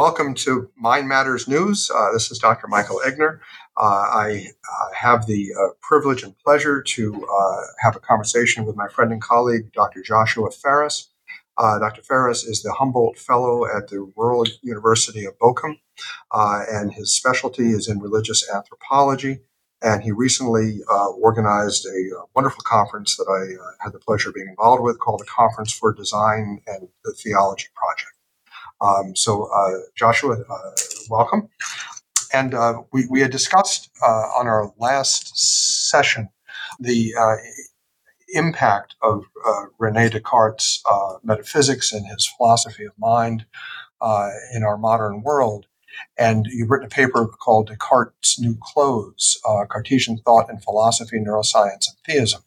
welcome to Mind Matters News. Uh, this is Dr. Michael Egnor. Uh, I uh, have the uh, privilege and pleasure to uh, have a conversation with my friend and colleague, Dr. Joshua Farris. Uh, Dr. Farris is the Humboldt Fellow at the Ruhr University of Bochum, and his specialty is in religious anthropology. And he recently organized a wonderful conference that I had the pleasure of being involved with called the Conference for Design and the Theology Project. Um, so, uh, Joshua, uh, welcome. And uh, we, we had discussed uh, on our last session the uh, impact of uh, Rene Descartes' metaphysics and his philosophy of mind in our modern world. And you've written a paper called Descartes' New Clothes Cartesian Thought and Philosophy, Neuroscience, and Theism.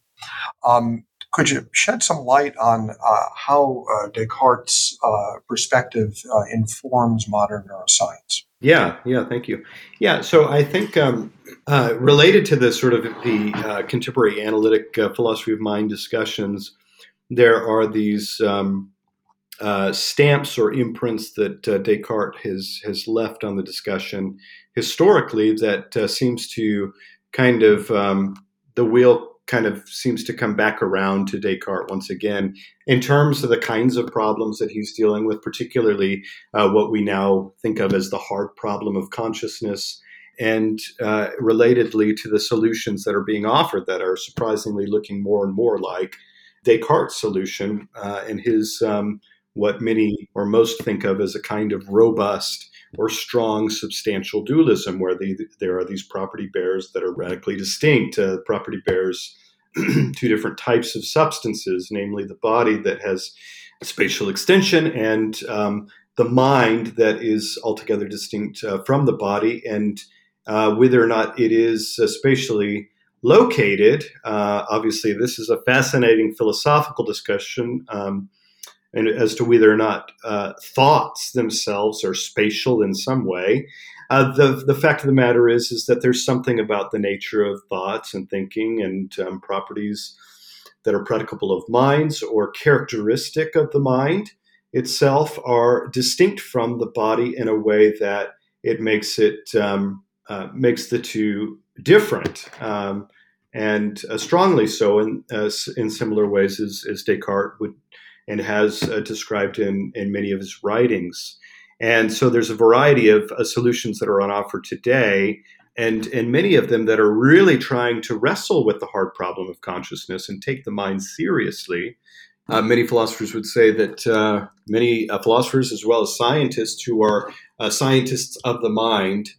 Um, could you shed some light on uh, how uh, Descartes' uh, perspective uh, informs modern neuroscience? Yeah, yeah, thank you. Yeah, so I think um, uh, related to the sort of the uh, contemporary analytic philosophy of mind discussions, there are these um, stamps or imprints that Descartes has has left on the discussion historically that seems to kind of um, the wheel kind of seems to come back around to Descartes once again in terms of the kinds of problems that he's dealing with, particularly uh, what we now think of as the hard problem of consciousness, and uh, relatedly to the solutions that are being offered that are surprisingly looking more and more like Descartes' solution uh, and his um, what many or most think of as a kind of robust or strong substantial dualism, where the, there are these property pairs that are radically distinct. Uh, property bears two different types of substances, namely the body that has spatial extension and um, the mind that is altogether distinct uh, from the body, and uh, whether or not it is uh, spatially located. Uh, obviously, this is a fascinating philosophical discussion. Um, and as to whether or not uh, thoughts themselves are spatial in some way. Uh, the the fact of the matter is is that there's something about the nature of thoughts and thinking and um, properties that are predicable of minds or characteristic of the mind itself are distinct from the body in a way that it makes it um, uh, makes the two different. Um, and uh, strongly so in, uh, in similar ways as, as Descartes would and has uh, described in, in many of his writings. And so there's a variety of uh, solutions that are on offer today, and, and many of them that are really trying to wrestle with the hard problem of consciousness and take the mind seriously. Uh, many philosophers would say that uh, many uh, philosophers, as well as scientists who are uh, scientists of the mind,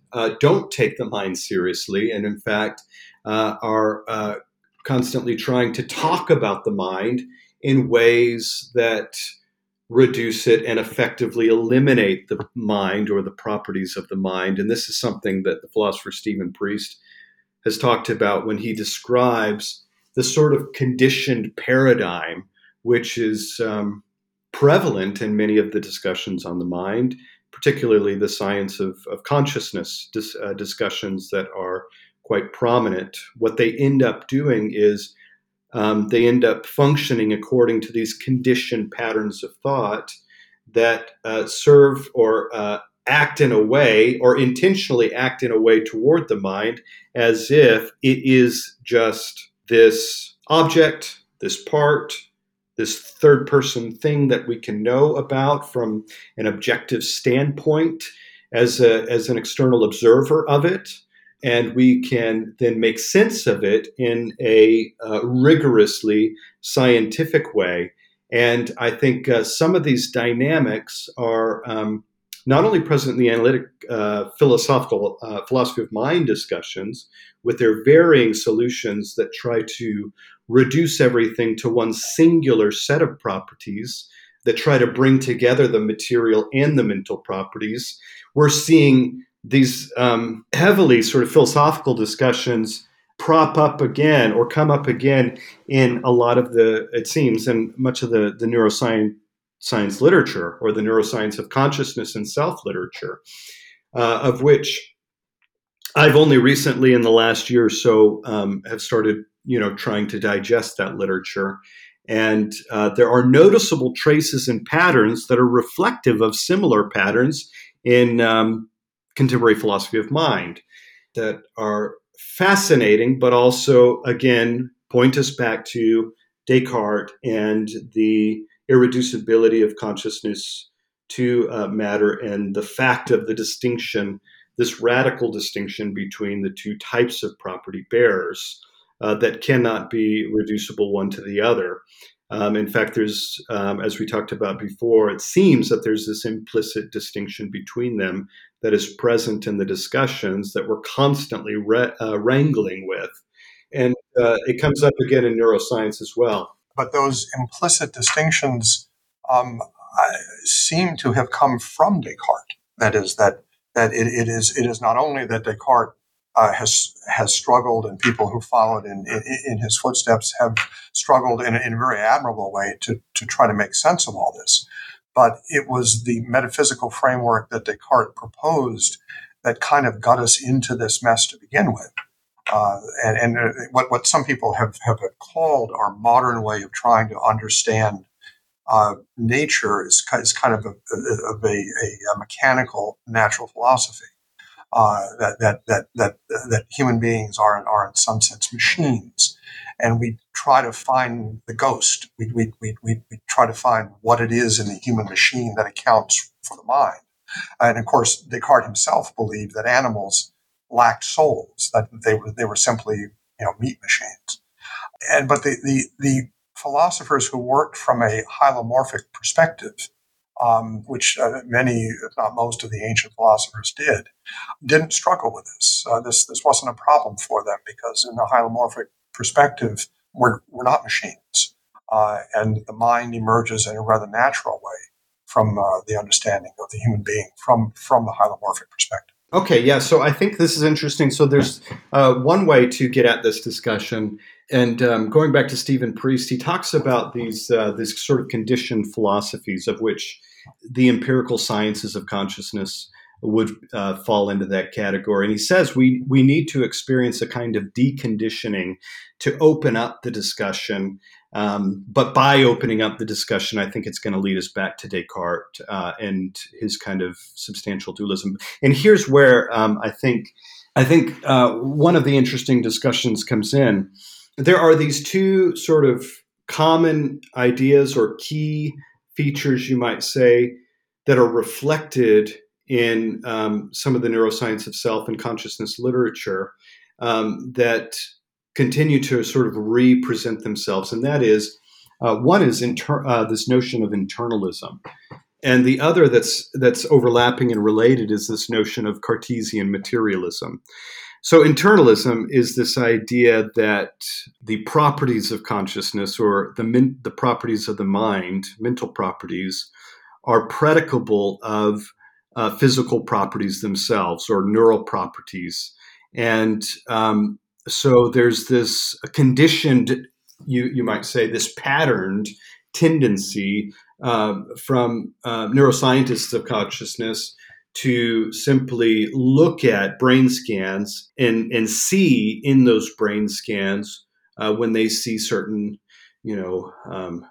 don't take the mind seriously, and in fact are constantly trying to talk about the mind in ways that reduce it and effectively eliminate the mind or the properties of the mind. And this is something that the philosopher Stephen Priest has talked about when he describes the sort of conditioned paradigm which is um, prevalent in many of the discussions on the mind, particularly the science of, of consciousness dis, uh, discussions that are quite prominent. What they end up doing is um, they end up functioning according to these conditioned patterns of thought that uh, serve or uh, act in a way or intentionally act in a way toward the mind as if it is just this object, this part, this third person thing that we can know about from an objective standpoint as, a, as an external observer of it and we can then make sense of it in a uh, rigorously scientific way. And I think uh, some of these dynamics are um, not only present in the analytic uh, philosophical uh, philosophy of mind discussions, with their varying solutions that try to reduce everything to one singular set of properties that try to bring together the material and the mental properties. We're seeing these um, heavily sort of philosophical discussions prop up again or come up again in a lot of the it seems in much of the the neuroscience science literature or the neuroscience of consciousness and self literature uh, of which I've only recently in the last year or so um, have started you know trying to digest that literature. And uh, there are noticeable traces and patterns that are reflective of similar patterns in um, contemporary philosophy of mind that are fascinating, but also, again, point us back to Descartes and the irreducibility of consciousness to uh, matter and the fact of the distinction, this radical distinction between the two types of property bearers uh, that cannot be reducible one to the other. Um, in fact, there's, um, as we talked about before, it seems that there's this implicit distinction between them that is present in the discussions that we're constantly re- uh, wrangling with. And uh, it comes up again in neuroscience as well. But those implicit distinctions um, seem to have come from Descartes. That is, that, that it, it, is, it is not only that Descartes uh, has has struggled, and people who followed in, in, in his footsteps have struggled in, in, a very admirable way to, to try to make sense of all this. But it was the metaphysical framework that Descartes proposed that kind of got us into this mess to begin with. Uh, and, and uh, what, what some people have, have called our modern way of trying to understand uh, nature is, is kind of a, a, a, a mechanical natural philosophy uh, that, that, that, that, that human beings are, are in some sense machines. And we try to find the ghost. We, we, we, we, we try to find what it is in the human machine that accounts for the mind. And of course, Descartes himself believed that animals lacked souls, that they were, they were simply, you know, meat machines. And, but the, the, the philosophers who worked from a hylomorphic perspective um, which uh, many, if not most, of the ancient philosophers did, didn't struggle with this. Uh, this this wasn't a problem for them because, in the hylomorphic perspective, we're we're not machines, uh, and the mind emerges in a rather natural way from uh, the understanding of the human being from from the hylomorphic perspective. Okay, yeah. So I think this is interesting. So there's uh, one way to get at this discussion, and um, going back to Stephen Priest, he talks about these uh, these sort of conditioned philosophies, of which the empirical sciences of consciousness would uh, fall into that category. And he says we we need to experience a kind of deconditioning to open up the discussion um, but by opening up the discussion, I think it's going to lead us back to Descartes uh, and his kind of substantial dualism. And here's where um, I think I think uh, one of the interesting discussions comes in. There are these two sort of common ideas or key features, you might say, that are reflected in um, some of the neuroscience of self and consciousness literature um, that continue to sort of represent themselves, and that is uh, one is inter- uh, this notion of internalism, and the other that's that's overlapping and related is this notion of Cartesian materialism. So internalism is this idea that the properties of consciousness or the min- the properties of the mind, mental properties, are predicable of uh, physical properties themselves or neural properties. And um, so there's this conditioned, you you might say, this patterned tendency uh, from uh, neuroscientists of consciousness to simply look at brain scans and and see in those brain scans uh, when they see certain, you know. Um,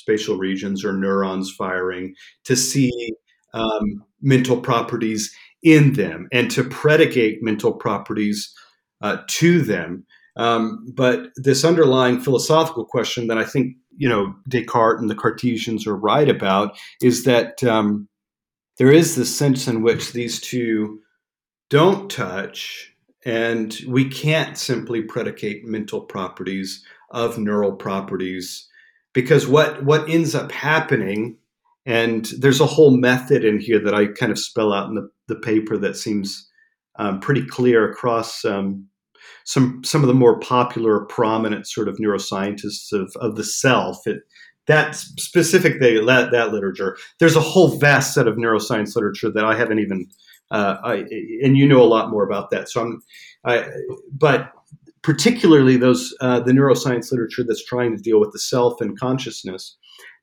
spatial regions or neurons firing to see um, mental properties in them and to predicate mental properties uh, to them. Um, but this underlying philosophical question that I think you know Descartes and the Cartesians are right about is that um, there is this sense in which these two don't touch, and we can't simply predicate mental properties of neural properties because what what ends up happening and there's a whole method in here that I kind of spell out in the, the paper that seems um, pretty clear across um, some some of the more popular, prominent sort of neuroscientists of, of the self. It, that specific that, that literature. There's a whole vast set of neuroscience literature that I haven't even, uh, I, and you know a lot more about that. So I'm, I, but particularly those uh, the neuroscience literature that's trying to deal with the self and consciousness.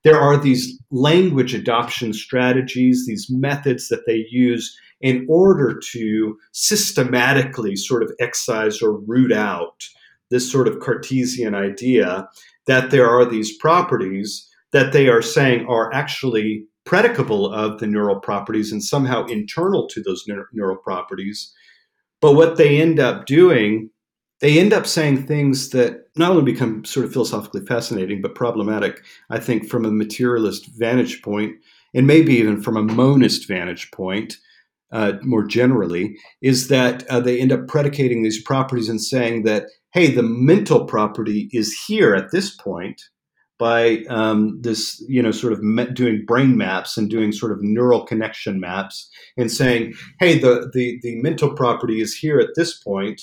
There are these language adoption strategies, these methods that they use in order to systematically sort of excise or root out this sort of Cartesian idea that there are these properties that they are saying are actually predicable of the neural properties and somehow internal to those neural properties. But what they end up doing, they end up saying things that not only become sort of philosophically fascinating, but problematic, I think, from a materialist vantage point, and maybe even from a monist vantage point. Uh, more generally, is that uh, they end up predicating these properties and saying that, hey, the mental property is here at this point, by um, this, you know, sort of me- doing brain maps and doing sort of neural connection maps and saying, hey, the, the, the mental property is here at this point,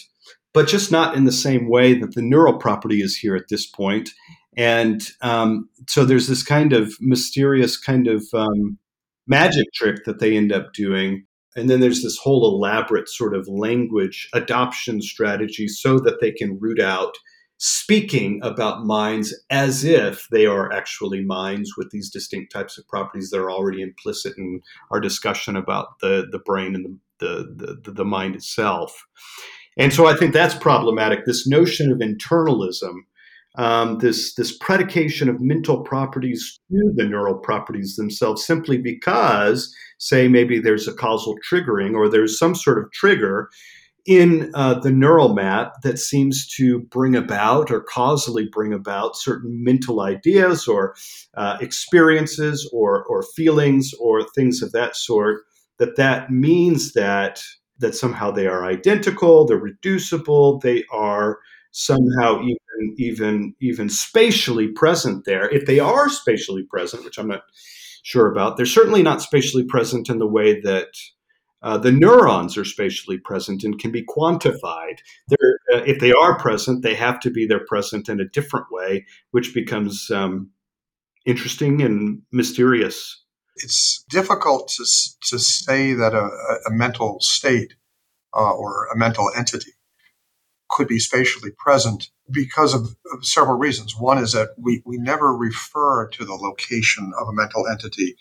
but just not in the same way that the neural property is here at this point. And um, so there's this kind of mysterious kind of um, magic trick that they end up doing. And then there's this whole elaborate sort of language adoption strategy so that they can root out speaking about minds as if they are actually minds with these distinct types of properties that are already implicit in our discussion about the, the brain and the, the, the, the mind itself. And so I think that's problematic. This notion of internalism, um, this, this predication of mental properties to the neural properties themselves, simply because, say, maybe there's a causal triggering or there's some sort of trigger in uh, the neural map that seems to bring about or causally bring about certain mental ideas or uh, experiences or, or feelings or things of that sort that that means that that somehow they are identical they're reducible they are somehow even even even spatially present there if they are spatially present which i'm not sure about they're certainly not spatially present in the way that uh, the neurons are spatially present and can be quantified. Uh, if they are present, they have to be there present in a different way, which becomes um, interesting and mysterious. It's difficult to, to say that a, a mental state uh, or a mental entity could be spatially present because of, of, several reasons. One is that we, we never refer to the location of a mental entity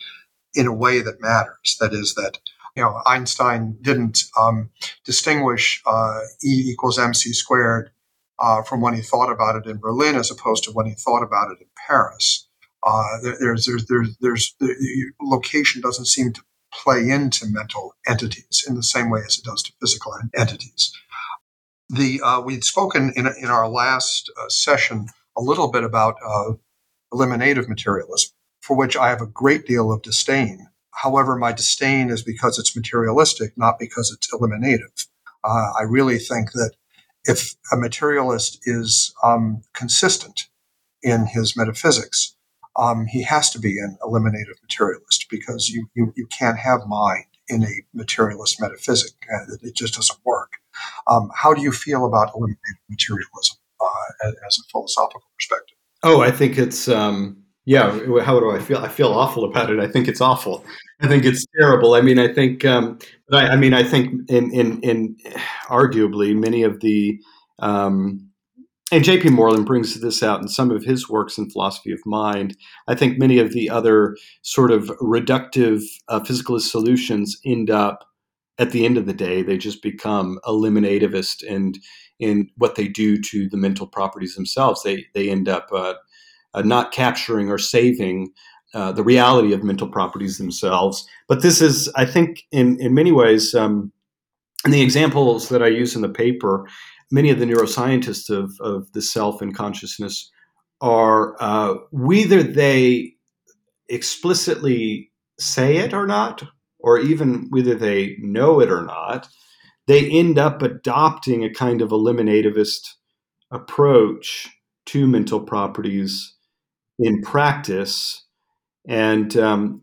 in a way that matters. That is, that you know, Einstein didn't um, distinguish uh, E equals mc squared uh, from when he thought about it in Berlin as opposed to when he thought about it in Paris. Uh, there's, there's, there's, there's, the location doesn't seem to play into mental entities in the same way as it does to physical entities. The uh, we'd spoken in, in our last uh, session a little bit about uh, eliminative materialism, for which I have a great deal of disdain However, my disdain is because it's materialistic, not because it's eliminative. Uh, I really think that if a materialist is um, consistent in his metaphysics, um, he has to be an eliminative materialist because you, you, you can't have mind in a materialist metaphysic. It just doesn't work. Um, how do you feel about eliminative materialism uh, as, a philosophical perspective? Oh, I think it's um, yeah. How do I feel? I feel awful about it. I think it's awful. I think it's terrible. I mean, I think, um, but I, I, mean, I think in, in, in arguably many of the, um, and J.P. Moreland brings this out in some of his works in philosophy of mind. I think many of the other sort of reductive uh, physicalist solutions end up at the end of the day, they just become eliminativist and in what they do to the mental properties themselves. They they end up uh, uh, not capturing or saving uh, the reality of mental properties themselves. But this is, I think, in in many ways, um, in the examples that I use in the paper, many of the neuroscientists of of the self and consciousness are uh, whether they explicitly say it or not, or even whether they know it or not, they end up adopting a kind of eliminativist approach to mental properties in practice. And um,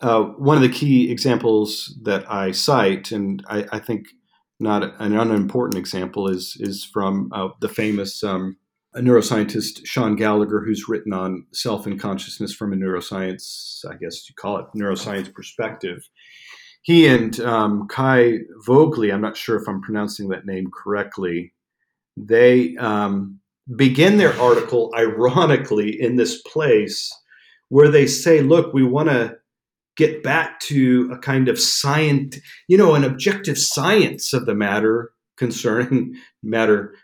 uh, one of the key examples that I cite, and I, I think not an unimportant example, is is from uh, the famous um, neuroscientist Shaun Gallagher, who's written on self and consciousness from a neuroscience, I guess you call it neuroscience perspective. He and um, Kai Vogeley, I'm not sure if I'm pronouncing that name correctly, they um, begin their article ironically in this place where they say, look, we want to get back to a kind of science, you know, an objective science of the matter concerning matter.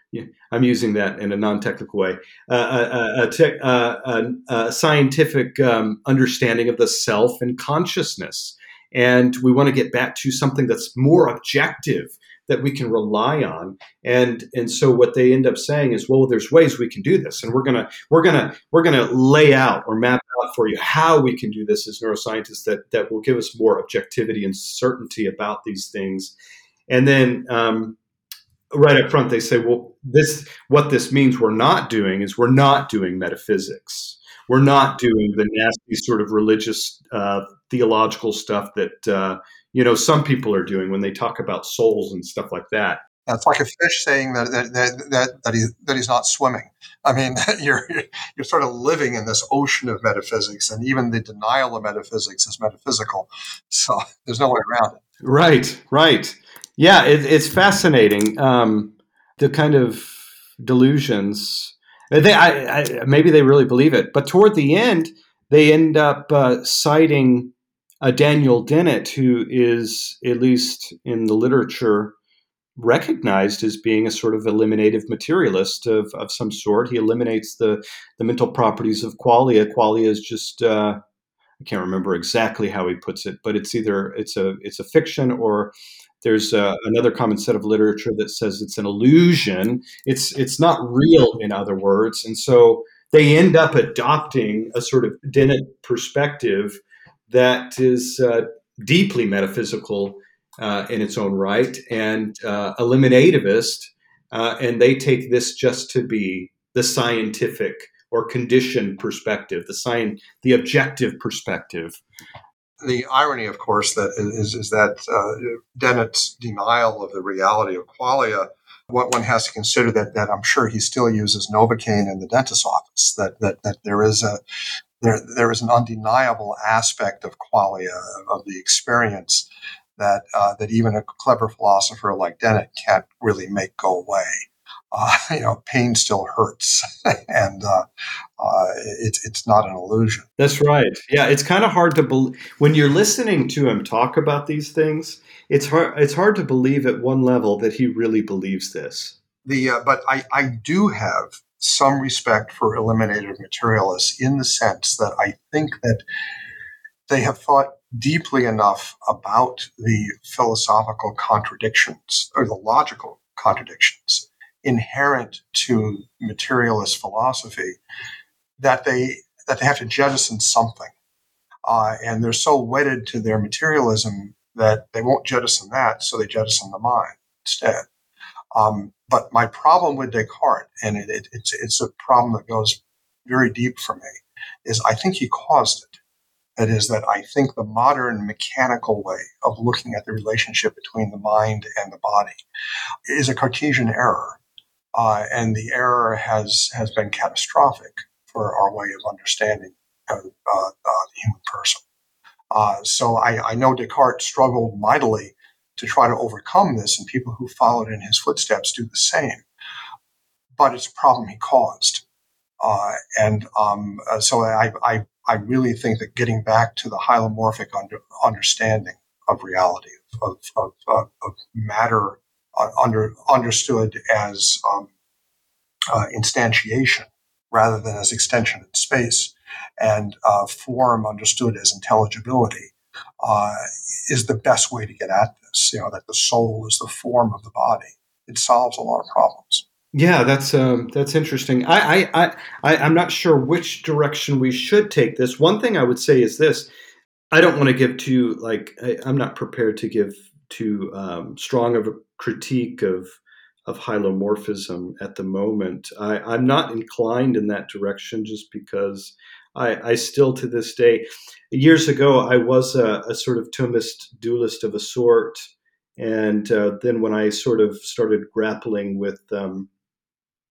I'm using that in a non-technical way. Uh, a, a, te- uh, a, scientific um, understanding of the self and consciousness, and we want to get back to something that's more objective that we can rely on and and so what they end up saying is well there's ways we can do this and we're gonna we're gonna we're gonna lay out or map for you how we can do this as neuroscientists that that will give us more objectivity and certainty about these things and then um, right up front they say well this what this means we're not doing is we're not doing metaphysics we're not doing the nasty sort of religious uh, theological stuff that uh, you know some people are doing when they talk about souls and stuff like that. It's like a fish saying that that that, that, he, that he's not swimming. I mean, you're you're sort of living in this ocean of metaphysics, and even the denial of metaphysics is metaphysical. So there's no way around it. Right, right. Yeah, it, it's fascinating. Um, the kind of delusions. They, I, I, maybe they really believe it, but toward the end, they end up uh, citing uh, Daniel Dennett, who is, at least in the literature, recognized as being a sort of eliminative materialist of, of some sort. He eliminates the, the mental properties of qualia. Qualia is just uh, I can't remember exactly how he puts it, but it's either it's a it's a fiction or there's uh, another common set of literature that says it's an illusion. It's it's not real, in other words, and so they end up adopting a sort of Dennett perspective that is uh, deeply metaphysical uh, in its own right and uh, eliminativist, uh, and they take this just to be the scientific or conditioned perspective, the sign, the objective perspective. The irony, of course, that is, is that uh, Dennett's denial of the reality of qualia what one has to consider that that I'm sure he still uses Novocaine in the dentist's office. That that that there is a there, there is an undeniable aspect of qualia of the experience that uh, that even a clever philosopher like Dennett can't really make go away. Uh, you know, pain still hurts, and uh, uh, it's it's not an illusion. That's right. Yeah, it's kind of hard to believe when you're listening to him talk about these things. It's hard. It's hard to believe at one level that he really believes this. The uh, but I I do have some respect for eliminative materialists in the sense that I think that they have thought deeply enough about the philosophical contradictions or the logical contradictions inherent to materialist philosophy that they that they have to jettison something uh, and they're so wedded to their materialism that they won't jettison that so they jettison the mind instead um, but my problem with Descartes, and it, it, it's it's a problem that goes very deep for me, is I think he caused it. That is, that I think the modern mechanical way of looking at the relationship between the mind and the body is a Cartesian error, uh, and the error has has been catastrophic for our way of understanding uh, uh, the human person. Uh, so I, I know Descartes struggled mightily to try to overcome this, and people who followed in his footsteps do the same. But it's a problem he caused. Uh, and um, uh, so I, I, I, really think that getting back to the hylomorphic under, understanding of reality, of, of, of, of matter uh, under, understood as um, uh, instantiation rather than as extension in space, and uh, form understood as intelligibility, uh, is the best way to get at this, you know, that the soul is the form of the body. It solves a lot of problems. Yeah, that's um, that's interesting. I, I, I, I'm not sure which direction we should take this. One thing I would say is this: I don't want to give too like I, am not prepared to give too um, strong of a critique of of hylomorphism at the moment. I, I'm not inclined in that direction just because I, I still to this day, years ago, I was a, a sort of Thomist dualist of a sort. And uh, then when I sort of started grappling with um,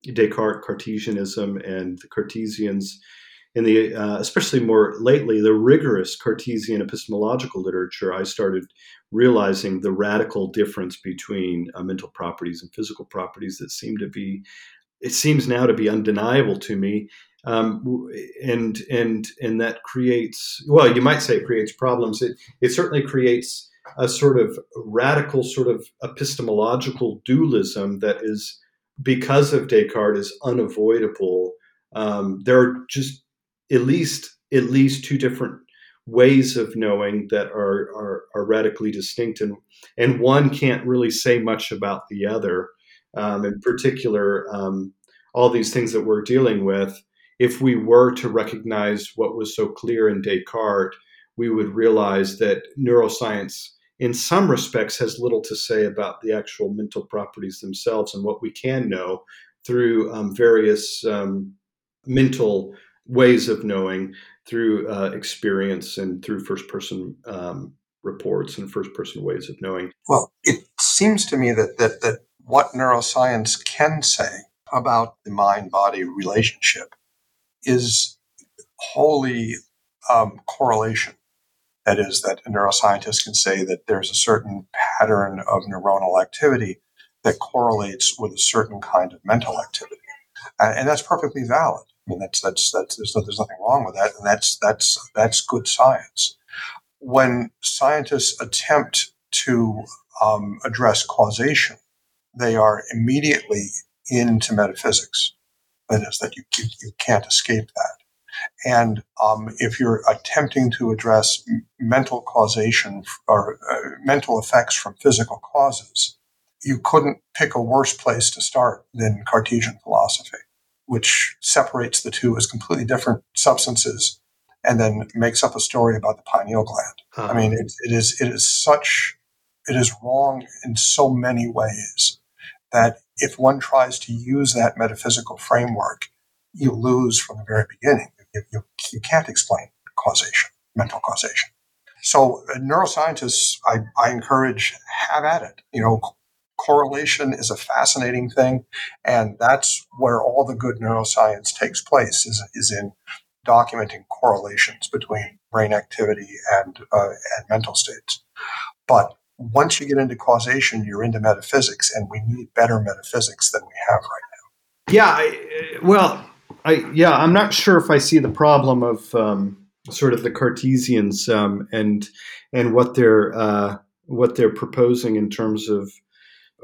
Descartes Cartesianism and the Cartesians, in the uh, especially more lately the rigorous Cartesian epistemological literature, I started realizing the radical difference between uh, mental properties and physical properties that seem to be. It seems now to be undeniable to me, um, and and and that creates well you might say it creates problems it, it certainly creates a sort of radical sort of epistemological dualism that is because of Descartes is unavoidable. Um, there are just at least at least two different ways of knowing that are, are, are radically distinct and and one can't really say much about the other um, in particular um, all these things that we're dealing with if we were to recognize what was so clear in descartes we would realize that neuroscience in some respects has little to say about the actual mental properties themselves and what we can know through um, various um, mental ways of knowing through uh, experience and through first person um, reports and first person ways of knowing. Well, it seems to me that, that, that what neuroscience can say about the mind body relationship is wholly um, correlation. That is, that a neuroscientist can say that there's a certain pattern of neuronal activity that correlates with a certain kind of mental activity. And, and that's perfectly valid. I mean, that's that's that's there's, there's nothing wrong with that, and that's that's that's good science. When scientists attempt to um, address causation, they are immediately into metaphysics. That is, that you you, you can't escape that. And um, if you're attempting to address mental causation or uh, mental effects from physical causes, you couldn't pick a worse place to start than Cartesian philosophy which separates the two as completely different substances and then makes up a story about the pineal gland. Uh-huh. I mean, it, it is it is such it is wrong in so many ways that if one tries to use that metaphysical framework, you lose from the very beginning. You, you, you can't explain causation, mental causation. So, uh, neuroscientists, I, I encourage, have at it. You know, correlation is a fascinating thing, and that's where all the good neuroscience takes place is, is in documenting correlations between brain activity and, uh, and mental states. But once you get into causation, you're into metaphysics, and we need better metaphysics than we have right now. Yeah, I, well, I yeah, I'm not sure if I see the problem of um, sort of the Cartesians um, and and what they're uh, what they're proposing in terms of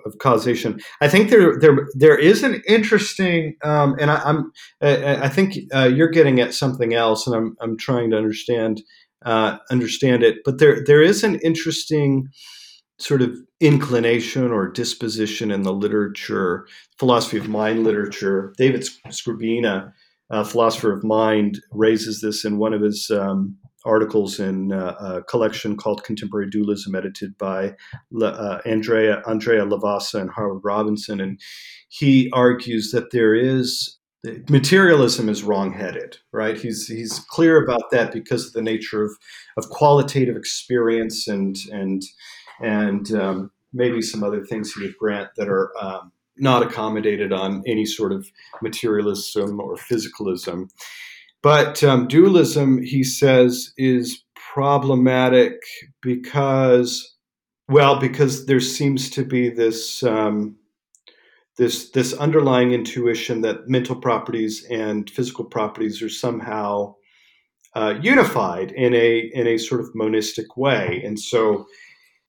of causation. I think there there there is an interesting, um, and I, am I, I think uh, you're getting at something else, and I'm I'm trying to understand uh, understand it. But there there is an interesting sort of inclination or disposition in the literature, philosophy of mind literature. David Skrbina, a philosopher of mind, raises this in one of his um, articles in uh, a collection called Contemporary Dualism, edited by uh, Andrea Andrea Lavazza and Howard Robinson, and he argues that there is materialism is wrongheaded, right? He's he's clear about that because of the nature of of qualitative experience and and and um, maybe some other things he would grant that are um, not accommodated on any sort of materialism or physicalism. But um, dualism, he says, is problematic because, well, because there seems to be this um, this this underlying intuition that mental properties and physical properties are somehow uh, unified in a in a sort of monistic way, and so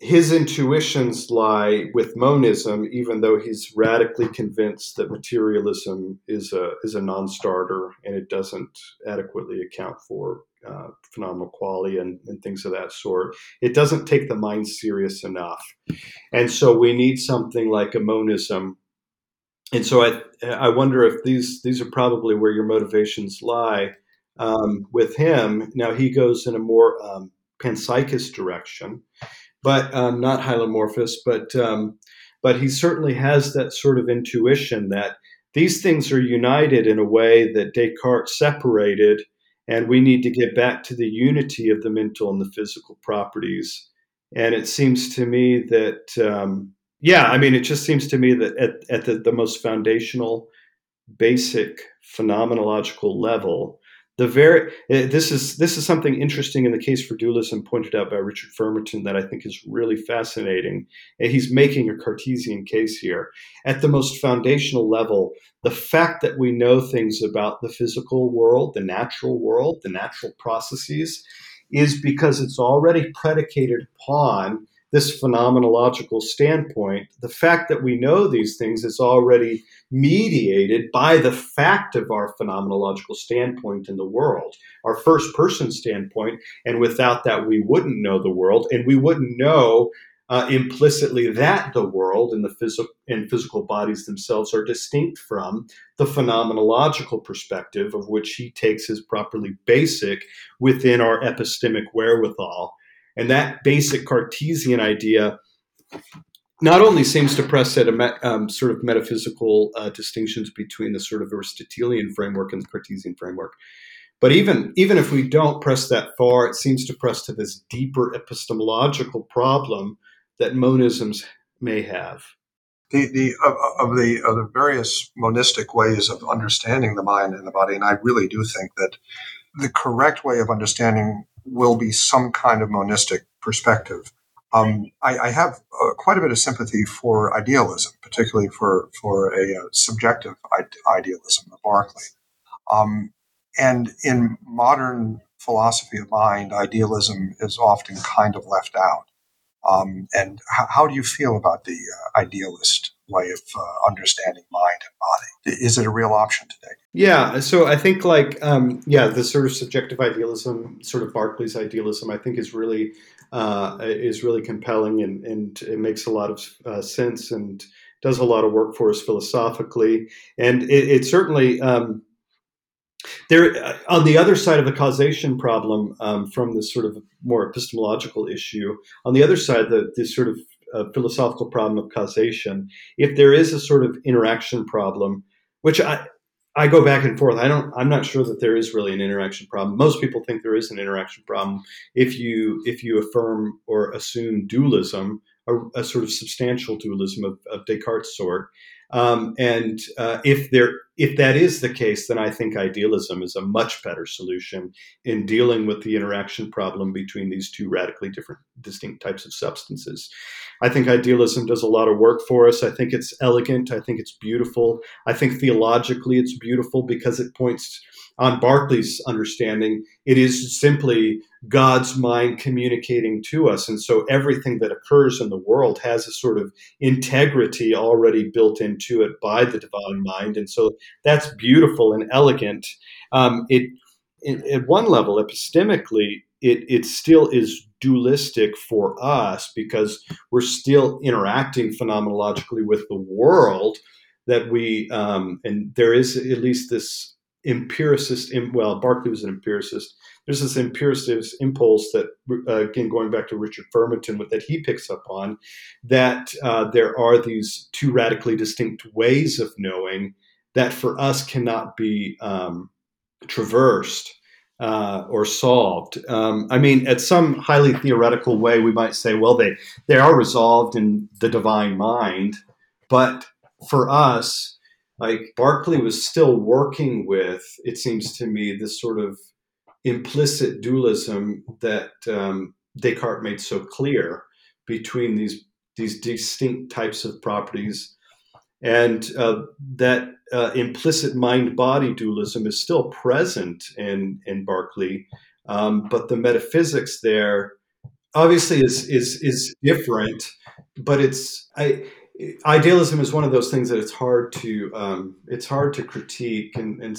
his intuitions lie with monism, even though he's radically convinced that materialism is a is a non-starter and it doesn't adequately account for uh, phenomenal quality and, and things of that sort. It doesn't take the mind serious enough, and so we need something like a monism. And so I I wonder if these these are probably where your motivations lie um, with him. Now he goes in a more um, panpsychist direction but um, not hylomorphous. But um, but he certainly has that sort of intuition that these things are united in a way that Descartes separated, and we need to get back to the unity of the mental and the physical properties. And it seems to me that, um, yeah, I mean, it just seems to me that at, at the, the most foundational, basic phenomenological level, the very eh, this is this is something interesting in the case for dualism pointed out by Richard Fumerton that I think is really fascinating. And he's making a Cartesian case here. At the most foundational level, the fact that we know things about the physical world, the natural world, the natural processes, is because it's already predicated upon this phenomenological standpoint, the fact that we know these things is already mediated by the fact of our phenomenological standpoint in the world, our first person standpoint. And without that, we wouldn't know the world and we wouldn't know uh, implicitly that the world and the and physical bodies themselves are distinct from the phenomenological perspective of which he takes as properly basic within our epistemic wherewithal and that basic Cartesian idea not only seems to press at a um, sort of metaphysical uh, distinctions between the sort of Aristotelian framework and the Cartesian framework, but even even if we don't press that far, it seems to press to this deeper epistemological problem that monisms may have. The, the of, of the of the various monistic ways of understanding the mind and the body, and I really do think that the correct way of understanding will be some kind of monistic perspective. Um, I, I, have uh, quite a bit of sympathy for idealism, particularly for for a, uh, subjective idealism of Berkeley. Um, and in modern philosophy of mind, idealism is often kind of left out. Um, and h- how do you feel about the uh, idealist way of uh, understanding mind and body? Is it a real option today? Yeah, so I think like um, yeah, the sort of subjective idealism, sort of Berkeley's idealism, I think is really uh, is really compelling and and it makes a lot of uh, sense and does a lot of work for us philosophically, and it, it certainly. Um, there, uh, on the other side of the causation problem, um, from this sort of more epistemological issue, on the other side, the this sort of uh, philosophical problem of causation, if there is a sort of interaction problem, which I, I go back and forth. I don't. I'm not sure that there is really an interaction problem. Most people think there is an interaction problem if you if you affirm or assume dualism, a, a sort of substantial dualism of, of Descartes' sort. Um, and uh, if there if that is the case, then I think idealism is a much better solution in dealing with the interaction problem between these two radically different, distinct types of substances. I think idealism does a lot of work for us. I think it's elegant. I think it's beautiful. I think theologically it's beautiful because it points on Berkeley's understanding, it is simply God's mind communicating to us. And so everything that occurs in the world has a sort of integrity already built into it by the divine mind. And so that's beautiful and elegant. Um, it, it, at one level, epistemically, it, it still is dualistic for us because we're still interacting phenomenologically with the world that we um, and there is at least this empiricist well berkeley was an empiricist there's this empiricist impulse that uh, again going back to richard Fumerton that he picks up on that uh, there are these two radically distinct ways of knowing that for us cannot be um, traversed uh, or solved. Um, I mean, at some highly theoretical way, we might say, well, they they are resolved in the divine mind, but for us, like Berkeley was still working with, it seems to me, this sort of implicit dualism that um, Descartes made so clear between these these distinct types of properties, and uh, that uh, implicit mind body dualism is still present in in Berkeley, um, but the metaphysics there obviously is is is different, but it's I idealism is one of those things that it's hard to um, it's hard to critique and, and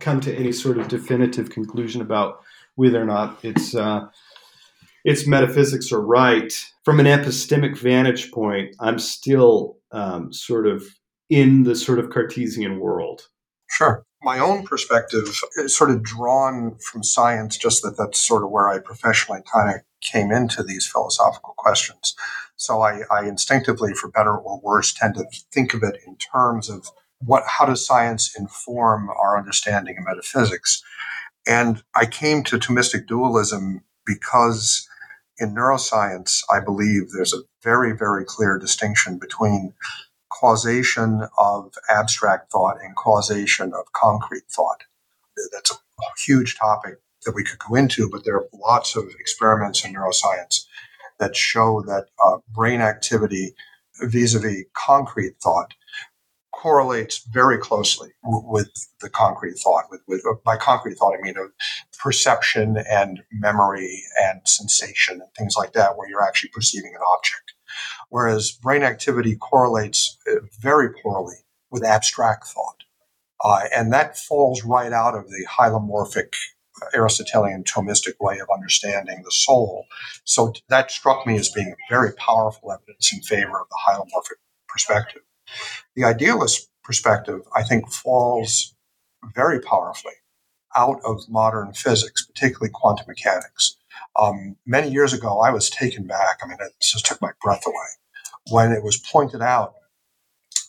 come to any sort of definitive conclusion about whether or not it's uh, its metaphysics are right from an epistemic vantage point. I'm still um, sort of in the sort of Cartesian world. Sure. My own perspective is sort of drawn from science, just that that's sort of where I professionally kind of came into these philosophical questions. So I, I instinctively, for better or worse, tend to think of it in terms of what how does science inform our understanding of metaphysics? And I came to Thomistic dualism because in neuroscience, I believe there's a very, very clear distinction between causation of abstract thought and causation of concrete thought. That's a huge topic that we could go into, but there are lots of experiments in neuroscience that show that uh, brain activity vis a vis concrete thought correlates very closely with the concrete thought. With, with uh, by concrete thought, I mean of perception and memory and sensation and things like that, where you're actually perceiving an object. Whereas brain activity correlates uh, very poorly with abstract thought, uh, and that falls right out of the hylomorphic Aristotelian Thomistic way of understanding the soul. So that struck me as being very powerful evidence in favor of the hylomorphic perspective. The idealist perspective, I think, falls very powerfully out of modern physics, particularly quantum mechanics. Um, many years ago, I was taken back. I mean, it just took my breath away when it was pointed out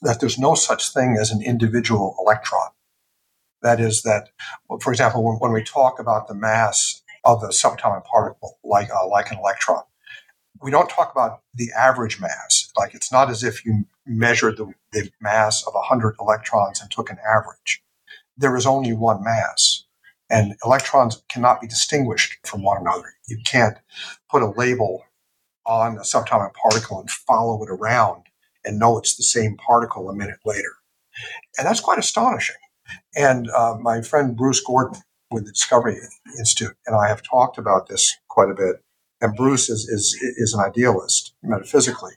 that there's no such thing as an individual electron. That is, that, for example, when, when, we talk about the mass of a subatomic particle, like, uh, like an electron, we don't talk about the average mass. Like, it's not as if you measured the, the mass of 100 electrons and took an average. There is only one mass, and electrons cannot be distinguished from one another. You can't put a label on a subatomic particle and follow it around and know it's the same particle a minute later. And that's quite astonishing. And uh, my friend Bruce Gordon with the Discovery Institute and I have talked about this quite a bit. And Bruce is, is, is an idealist metaphysically.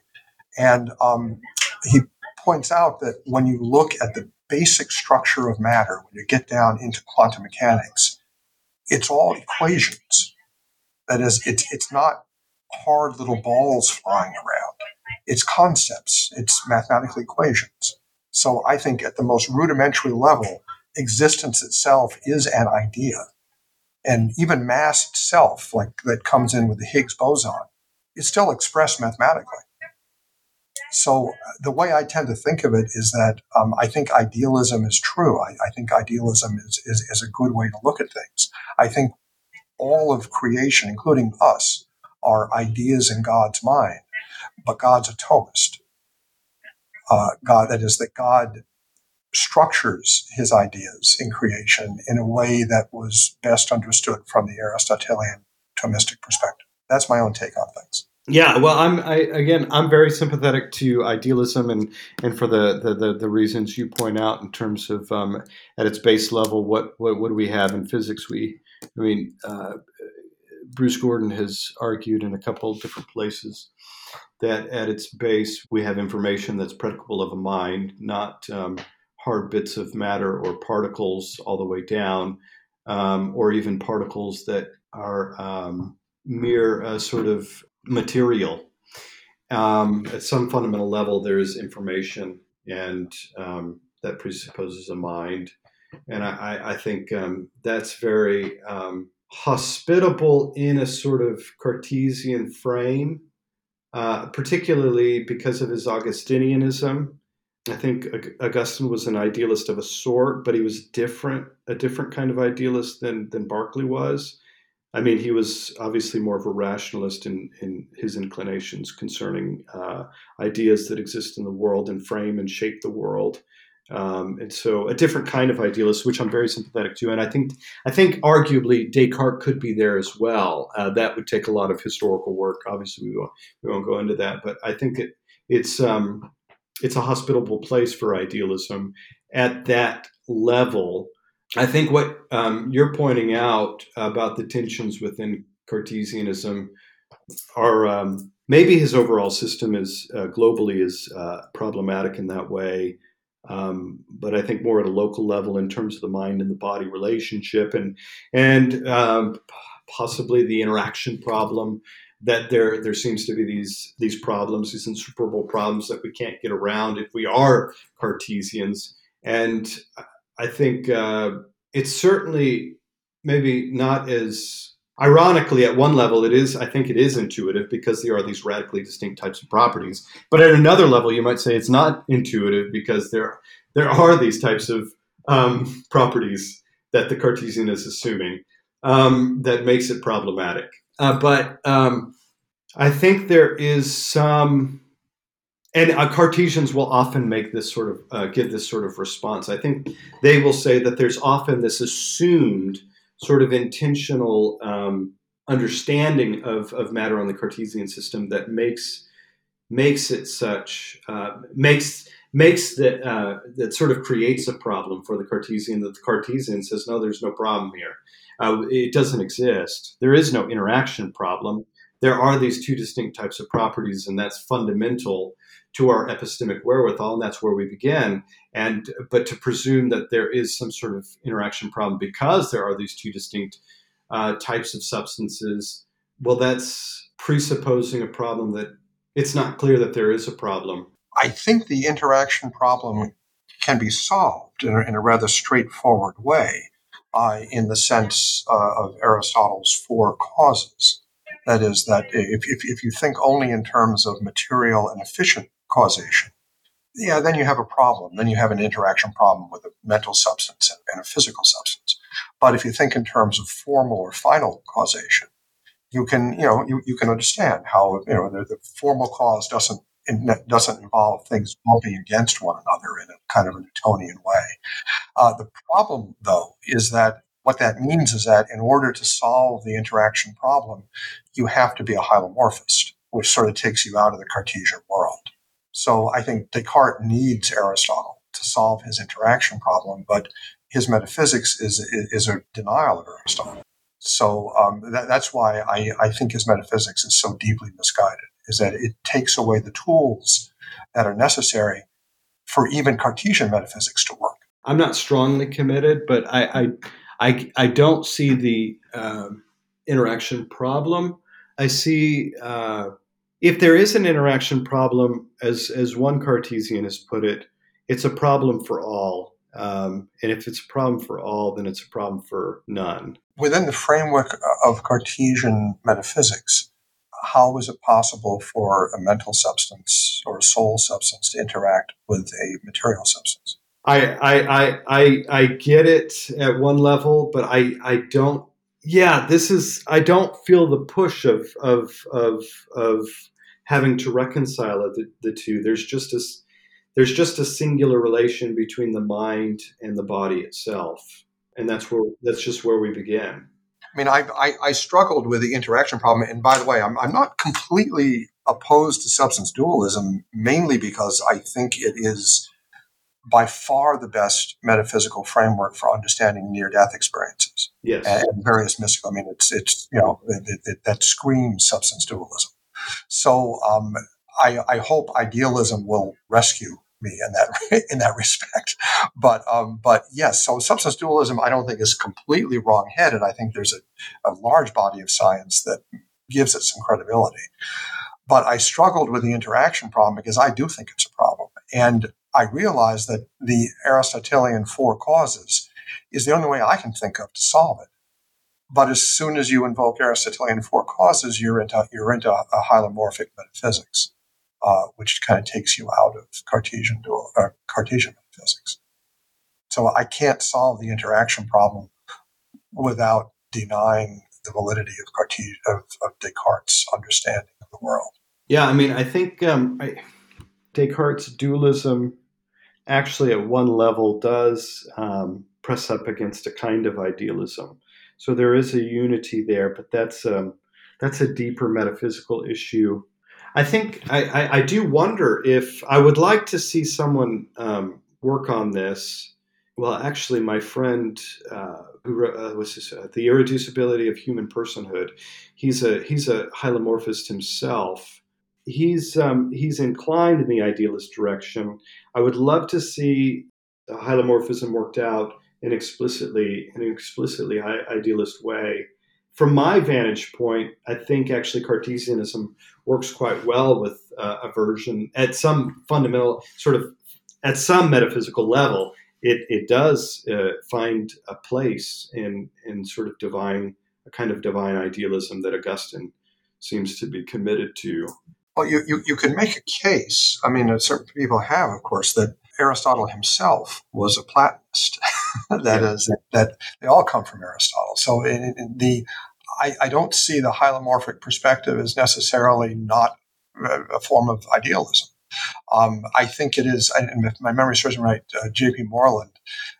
And um, he points out that when you look at the basic structure of matter, when you get down into quantum mechanics, it's all equations. That is, it's, it's not hard little balls flying around. It's concepts, it's mathematical equations. So I think at the most rudimentary level, existence itself is an idea. And even mass itself, like that comes in with the Higgs boson, is still expressed mathematically. So uh, the way I tend to think of it is that um, I think idealism is true. I, I think idealism is, is, is, a good way to look at things. I think all of creation, including us, are ideas in God's mind, but God's a Thomist uh, God, that is, that God structures his ideas in creation in a way that was best understood from the Aristotelian Thomistic perspective. That's my own take on things. Yeah, well, I'm I, again, I'm very sympathetic to idealism, and and for the the, the, the reasons you point out in terms of um, at its base level, what, what do we have in physics? We, I mean, uh, Bruce Gordon has argued in a couple different places that at its base we have information that's predicable of a mind, not um, hard bits of matter or particles all the way down, um, or even particles that are um, mere uh, sort of material. Um, at some fundamental level, there is information, and um, that presupposes a mind. And I, I think um, that's very hospitable in a sort of Cartesian frame uh, particularly because of his Augustinianism. I think Augustine was an idealist of a sort, but he was different, a different kind of idealist than than Berkeley was. I mean, he was obviously more of a rationalist in, in his inclinations concerning uh, ideas that exist in the world and frame and shape the world. Um, and so a different kind of idealist, which I'm very sympathetic to. And I think, I think arguably Descartes could be there as well. Uh, that would take a lot of historical work. Obviously, we won't, we won't go into that, but I think it, it's, um, it's a hospitable place for idealism at that level. I think what um, you're pointing out about the tensions within Cartesianism are um, maybe his overall system is uh, globally is uh, problematic in that way. Um, but I think more at a local level in terms of the mind and the body relationship, and and um, possibly the interaction problem that there there seems to be these these problems, these insuperable problems that we can't get around if we are Cartesians. And I think uh, it's certainly maybe not as Ironically, at one level, it is, I think it is intuitive because there are these radically distinct types of properties. But at another level, you might say it's not intuitive because there, there are these types of um, properties that the Cartesian is assuming um, that makes it problematic. Uh, but um, I think there is some, and uh, Cartesians will often make this sort of, uh, give this sort of response. I think they will say that there's often this assumed sort of intentional um, understanding of, of matter on the Cartesian system that makes makes it such uh, makes makes that uh, that sort of creates a problem for the Cartesian. That the Cartesian says, no, there's no problem here. Uh, it doesn't exist. There is no interaction problem. There are these two distinct types of properties, and that's fundamental to our epistemic wherewithal, and that's where we begin. And but to presume that there is some sort of interaction problem because there are these two distinct uh, types of substances, well, that's presupposing a problem that it's not clear that there is a problem. I think the interaction problem can be solved in a, in a rather straightforward way uh, in the sense uh, of Aristotle's four causes. That is, that if, if, if you think only in terms of material and efficient causation, yeah, then you have a problem. Then you have an interaction problem with a mental substance and, a physical substance. But if you think in terms of formal or final causation, you can, you know, you, you can understand how, you know, the, the formal cause doesn't doesn't involve things bumping against one another in a kind of a Newtonian way. Uh, the problem, though, is that what that means is that in order to solve the interaction problem, you have to be a hylomorphist, which sort of takes you out of the Cartesian world. So I think Descartes needs Aristotle to solve his interaction problem, but his metaphysics is, is a denial of Aristotle. So um, that, that's why I, I think his metaphysics is so deeply misguided, is that it takes away the tools that are necessary for even Cartesian metaphysics to work. I'm not strongly committed, but I, I, I, I don't see the uh, interaction problem. I see uh, if there is an interaction problem, as as one Cartesian has put it, it's a problem for all. Um, and if it's a problem for all, then it's a problem for none. Within the framework of Cartesian metaphysics, how is it possible for a mental substance or a soul substance to interact with a material substance? I I I I, get it at one level, but I I don't. Yeah, this is. I don't feel the push of of of of having to reconcile the, the two. There's just this there's just a singular relation between the mind and the body itself, and that's where that's just where we begin. I mean, I, I, I struggled with the interaction problem, and by the way, I'm, I'm not completely opposed to substance dualism, mainly because I think it is by far the best metaphysical framework for understanding near-death experiences. Yes, and various mystical. I mean, it's it's you know it, it, that screams substance dualism. So um, I, I hope idealism will rescue me in that in that respect. But um, but yes, so substance dualism I don't think is completely wrong-headed. I think there's a, a large body of science that gives it some credibility. But I struggled with the interaction problem because I do think it's a problem, and I realize that the Aristotelian four causes is the only way I can think of to solve it. But as soon as you invoke Aristotelian four causes, you're into you're into a hylomorphic metaphysics uh, which kind of takes you out of Cartesian dual, uh, Cartesian physics. So I can't solve the interaction problem without denying the validity of, Cartesian, of, of Descartes' understanding of the world. Yeah, I mean, I think um, I, Descartes' dualism actually, at one level, does um, press up against a kind of idealism. So there is a unity there, but that's um, that's a deeper metaphysical issue I think I, I, I, do wonder if I would like to see someone um, work on this. Well, actually, my friend uh, who uh, was this, uh, the irreducibility of human personhood. He's a he's a hylomorphist himself. He's um, he's inclined in the idealist direction. I would love to see hylomorphism worked out in explicitly in an explicitly idealist way from my vantage point, I think actually Cartesianism works quite well with uh, aversion at some fundamental sort of at some metaphysical level. It, it does uh, find a place in in sort of divine a kind of divine idealism that Augustine seems to be committed to. Well, you, you, you can make a case. I mean, certain people have, of course, that Aristotle himself was a Platonist. that yeah. is that they all come from Aristotle. So in, in the I, I, don't see the hylomorphic perspective as necessarily not a form of idealism. Um, I think it is, and if my memory serves me right, uh, J.P. Moreland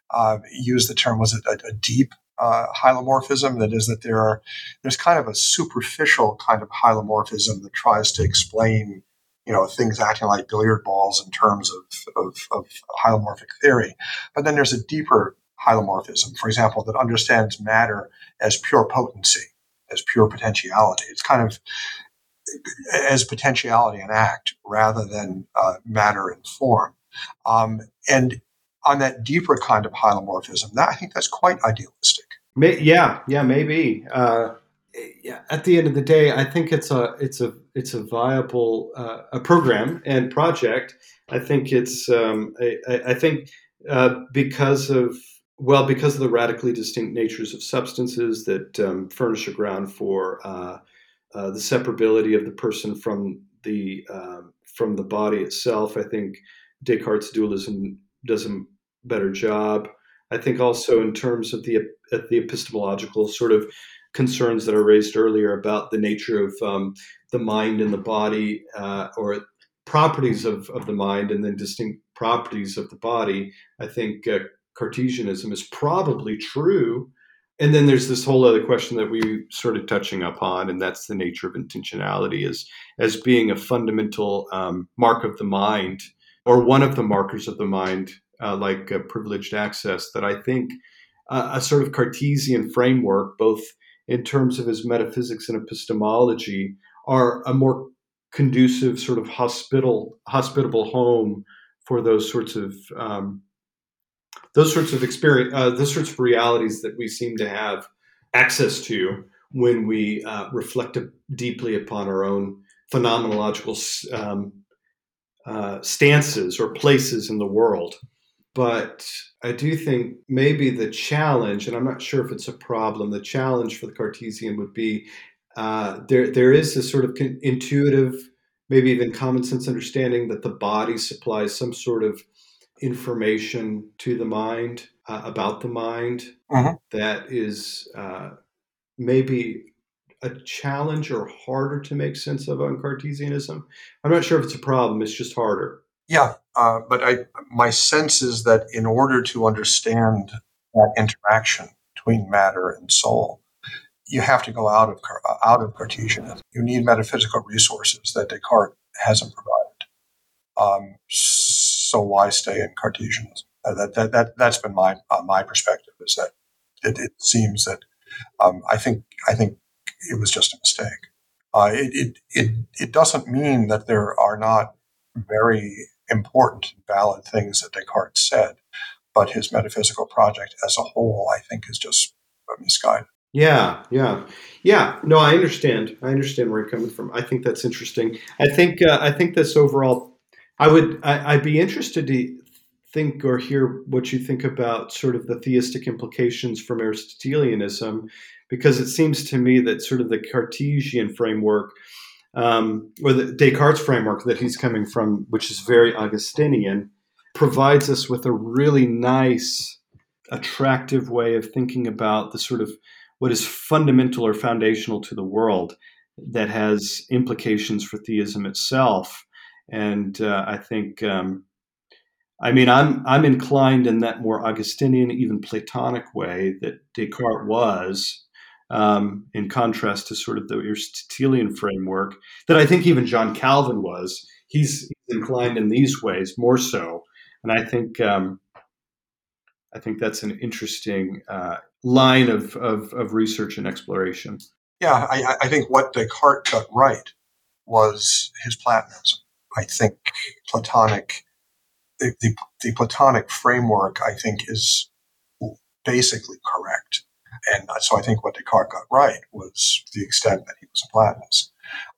uh, used the term was it a, a deep uh, hylomorphism? That is, that there are there's kind of a superficial kind of hylomorphism that tries to explain you know, things acting like billiard balls in terms of, of, of hylomorphic theory. But then there's a deeper hylomorphism, for example, that understands matter as pure potency, as pure potentiality. It's kind of as potentiality and act rather than uh, matter and form. Um, and on that deeper kind of hylomorphism, that, I think that's quite idealistic. May, yeah, yeah, maybe. Uh, yeah, at the end of the day, I think it's a it's a it's a viable uh, a program and project. I think it's um, I, I, think uh, because of well because of the radically distinct natures of substances that um, furnish a ground for uh, uh the separability of the person from the um, from the body itself. I think Descartes' dualism does a better job. I think also in terms of the the epistemological sort of concerns that are raised earlier about the nature of um, the mind and the body, uh, or properties of, of the mind and then distinct properties of the body. I think uh, Cartesianism is probably true. And then there's this whole other question that we sort of touching upon, and that's the nature of intentionality as as being a fundamental um, mark of the mind, or one of the markers of the mind, uh, like privileged access. That I think uh, a sort of Cartesian framework, both in terms of his metaphysics and epistemology, are a more conducive sort of hospital hospitable home for those sorts of um, those sorts of experience uh, those sorts of realities that we seem to have access to when we uh, reflect deeply upon our own phenomenological um, uh, stances or places in the world but I do think maybe the challenge, and I'm not sure if it's a problem, the challenge for the Cartesian would be uh, there, there is a sort of intuitive, maybe even common sense understanding that the body supplies some sort of information to the mind uh, about the mind mm-hmm. that is uh, maybe a challenge or harder to make sense of on Cartesianism. I'm not sure if it's a problem, it's just harder. Yeah, uh, but I, my sense is that in order to understand that interaction between matter and soul, you have to go out of out of Cartesianism. You need metaphysical resources that Descartes hasn't provided. Um, so why stay in Cartesianism? Uh, that, that, that, that's been my uh, my perspective is that it, it seems that um, I think I think it was just a mistake. Uh, it, it, it, it doesn't mean that there are not very important and valid things that Descartes said, but his metaphysical project as a whole, I think, is just misguided. Yeah, yeah, yeah. No, I understand. I understand where you're coming from. I think that's interesting. I think uh, I think this overall. I would. I, I'd be interested to think or hear what you think about sort of the theistic implications from Aristotelianism, because it seems to me that sort of the Cartesian framework um, or the Descartes framework that he's coming from, which is very Augustinian, provides us with a really nice, attractive way of thinking about the sort of what is fundamental or foundational to the world that has implications for theism itself. And uh, I think, um, I mean, I'm I'm inclined in that more Augustinian, even Platonic way that Descartes was um, in contrast to sort of the Aristotelian framework that I think even John Calvin was. He's inclined in these ways more so, and I think um, I think that's an interesting uh, line of, of, of research and exploration. Yeah, I, I think what Descartes got right was his Platonism. I think Platonic, the, the, the Platonic framework, I think, is basically correct. And so I think what Descartes got right was the extent that he was a Platonist.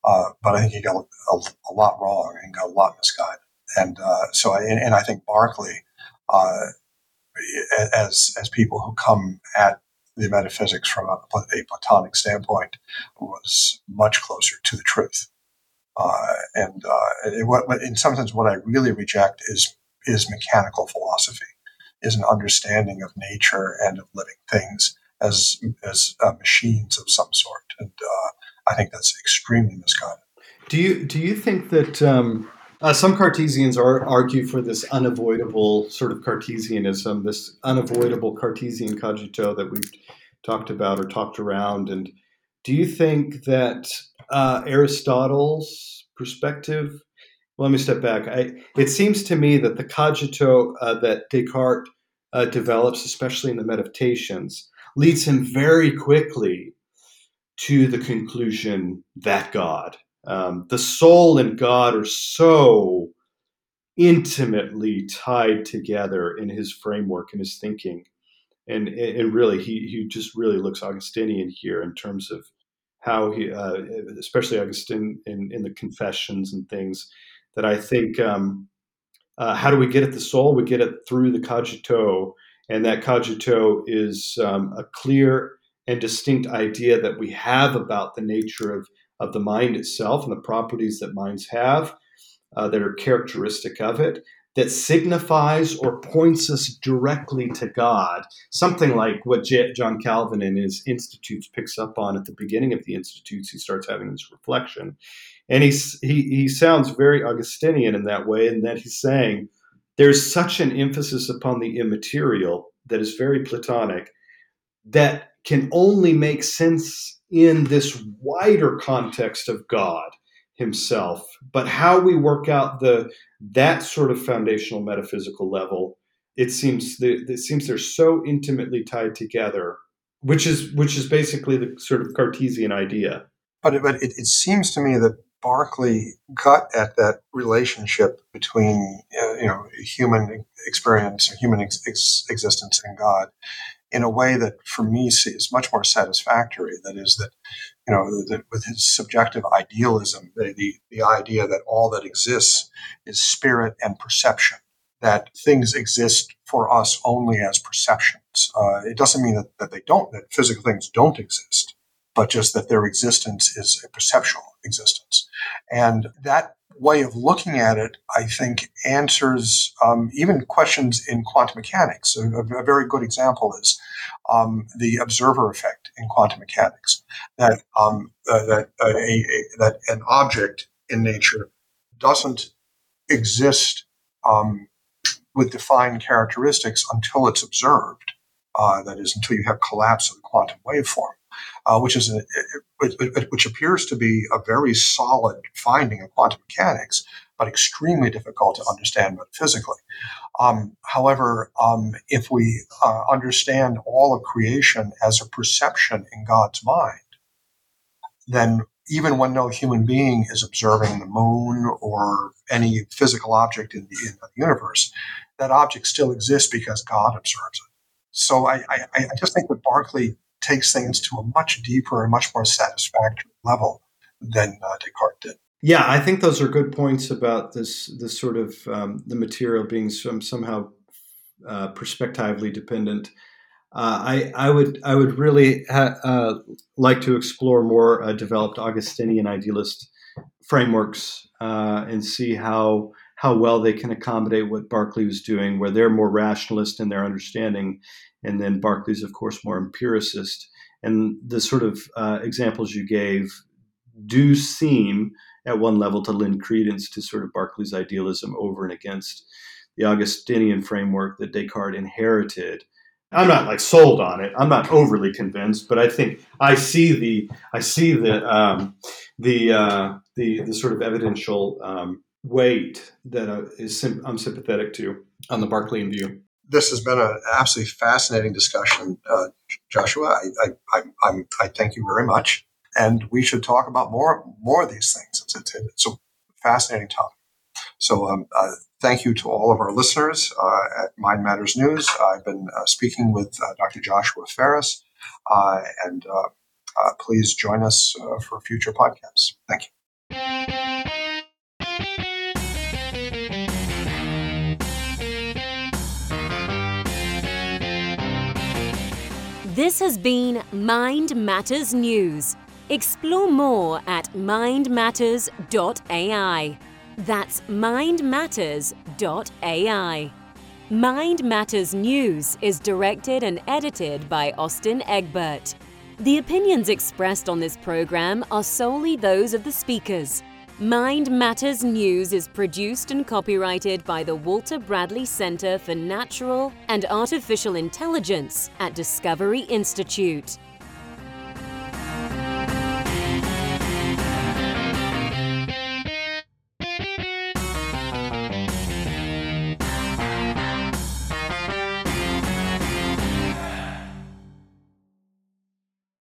Uh, but I think he got a, a, lot wrong and got a lot misguided. And uh, so, I, and, and, I think Berkeley, uh, as as people who come at the metaphysics from a, a, Platonic standpoint, was much closer to the truth. Uh, and uh, it, what, in some sense, what I really reject is is mechanical philosophy, is an understanding of nature and of living things as as uh, machines of some sort, and uh, I think that's extremely misguided. Do you do you think that um, uh, some Cartesians are, argue for this unavoidable sort of Cartesianism, this unavoidable Cartesian cogito that we've talked about or talked around, and do you think that uh, Aristotle's perspective Well, let me step back. I, it seems to me that the cogito uh, that Descartes uh, develops, especially in the meditations, leads him very quickly to the conclusion that God, um, the soul and God are so intimately tied together in his framework and his thinking. And, and really, he, he just really looks Augustinian here in terms of how he, uh, especially Augustine in, in the confessions and things, that I think, um, uh, how do we get at the soul? We get it through the cogito, and that cogito is um, a clear and distinct idea that we have about the nature of, of the mind itself and the properties that minds have uh, that are characteristic of it that signifies or points us directly to God, something like what J- John Calvin in his Institutes picks up on at the beginning of the Institutes. He starts having this reflection. And he's, he, he sounds very Augustinian in that way, in that he's saying there's such an emphasis upon the immaterial that is very Platonic that can only make sense in this wider context of God himself. But how we work out the that sort of foundational metaphysical level, it seems it seems they're so intimately tied together, which is which is basically the sort of Cartesian idea. But but it, it seems to me that Berkeley got at that relationship between uh, you know human experience, human ex- ex- existence, and God in a way that for me is much more satisfactory. That is that, you know, that with his subjective idealism, the, the, the idea that all that exists is spirit and perception, that things exist for us only as perceptions. Uh, it doesn't mean that, that they don't, that physical things don't exist, but just that their existence is a perceptual existence. And that way of looking at it, I think, answers um, even questions in quantum mechanics. A, a very good example is um, the observer effect in quantum mechanics. That um, uh, that a, a, that an object in nature doesn't exist um, with defined characteristics until it's observed. Uh, that is, until you have collapse of the quantum waveform uh, which is a, which appears to be a very solid finding of quantum mechanics, but extremely difficult to understand metaphysically. Um, however, um, if we uh, understand all of creation as a perception in God's mind, then even when no human being is observing the moon or any physical object in the, in the universe, that object still exists because God observes it. So I, I, I just think that Berkeley takes things to a much deeper and much more satisfactory level than uh, Descartes did. Yeah, I think those are good points about this this sort of um, the material being some, somehow uh, perspectively dependent. Uh, I, I would I would really ha- uh, like to explore more uh, developed Augustinian idealist frameworks uh, and see how how well they can accommodate what Berkeley was doing, where they're more rationalist in their understanding and then Berkeley's, of course, more empiricist. And the sort of uh, examples you gave do seem, at one level, to lend credence to sort of Berkeley's idealism over and against the Augustinian framework that Descartes inherited. I'm not like sold on it. I'm not overly convinced, but I think I see the I see the um, the, uh, the the sort of evidential um, weight that uh, is I'm sympathetic to on the Berkeleyan view this has been an absolutely fascinating discussion, uh, Joshua. I, I, I, I thank you very much, and we should talk about more more of these things. It's, it's, it's a fascinating topic. So, um, uh, thank you to all of our listeners uh, at Mind Matters News. I've been uh, speaking with uh, Dr. Joshua Farris, uh, and please join us for future podcasts. Thank you. This has been Mind Matters News. Explore more at mindmatters.ai. That's mindmatters.ai. Mind Matters News is directed and edited by Austin Egbert. The opinions expressed on this program are solely those of the speakers. Mind Matters News is produced and copyrighted by the Walter Bradley Center for Natural and Artificial Intelligence at Discovery Institute.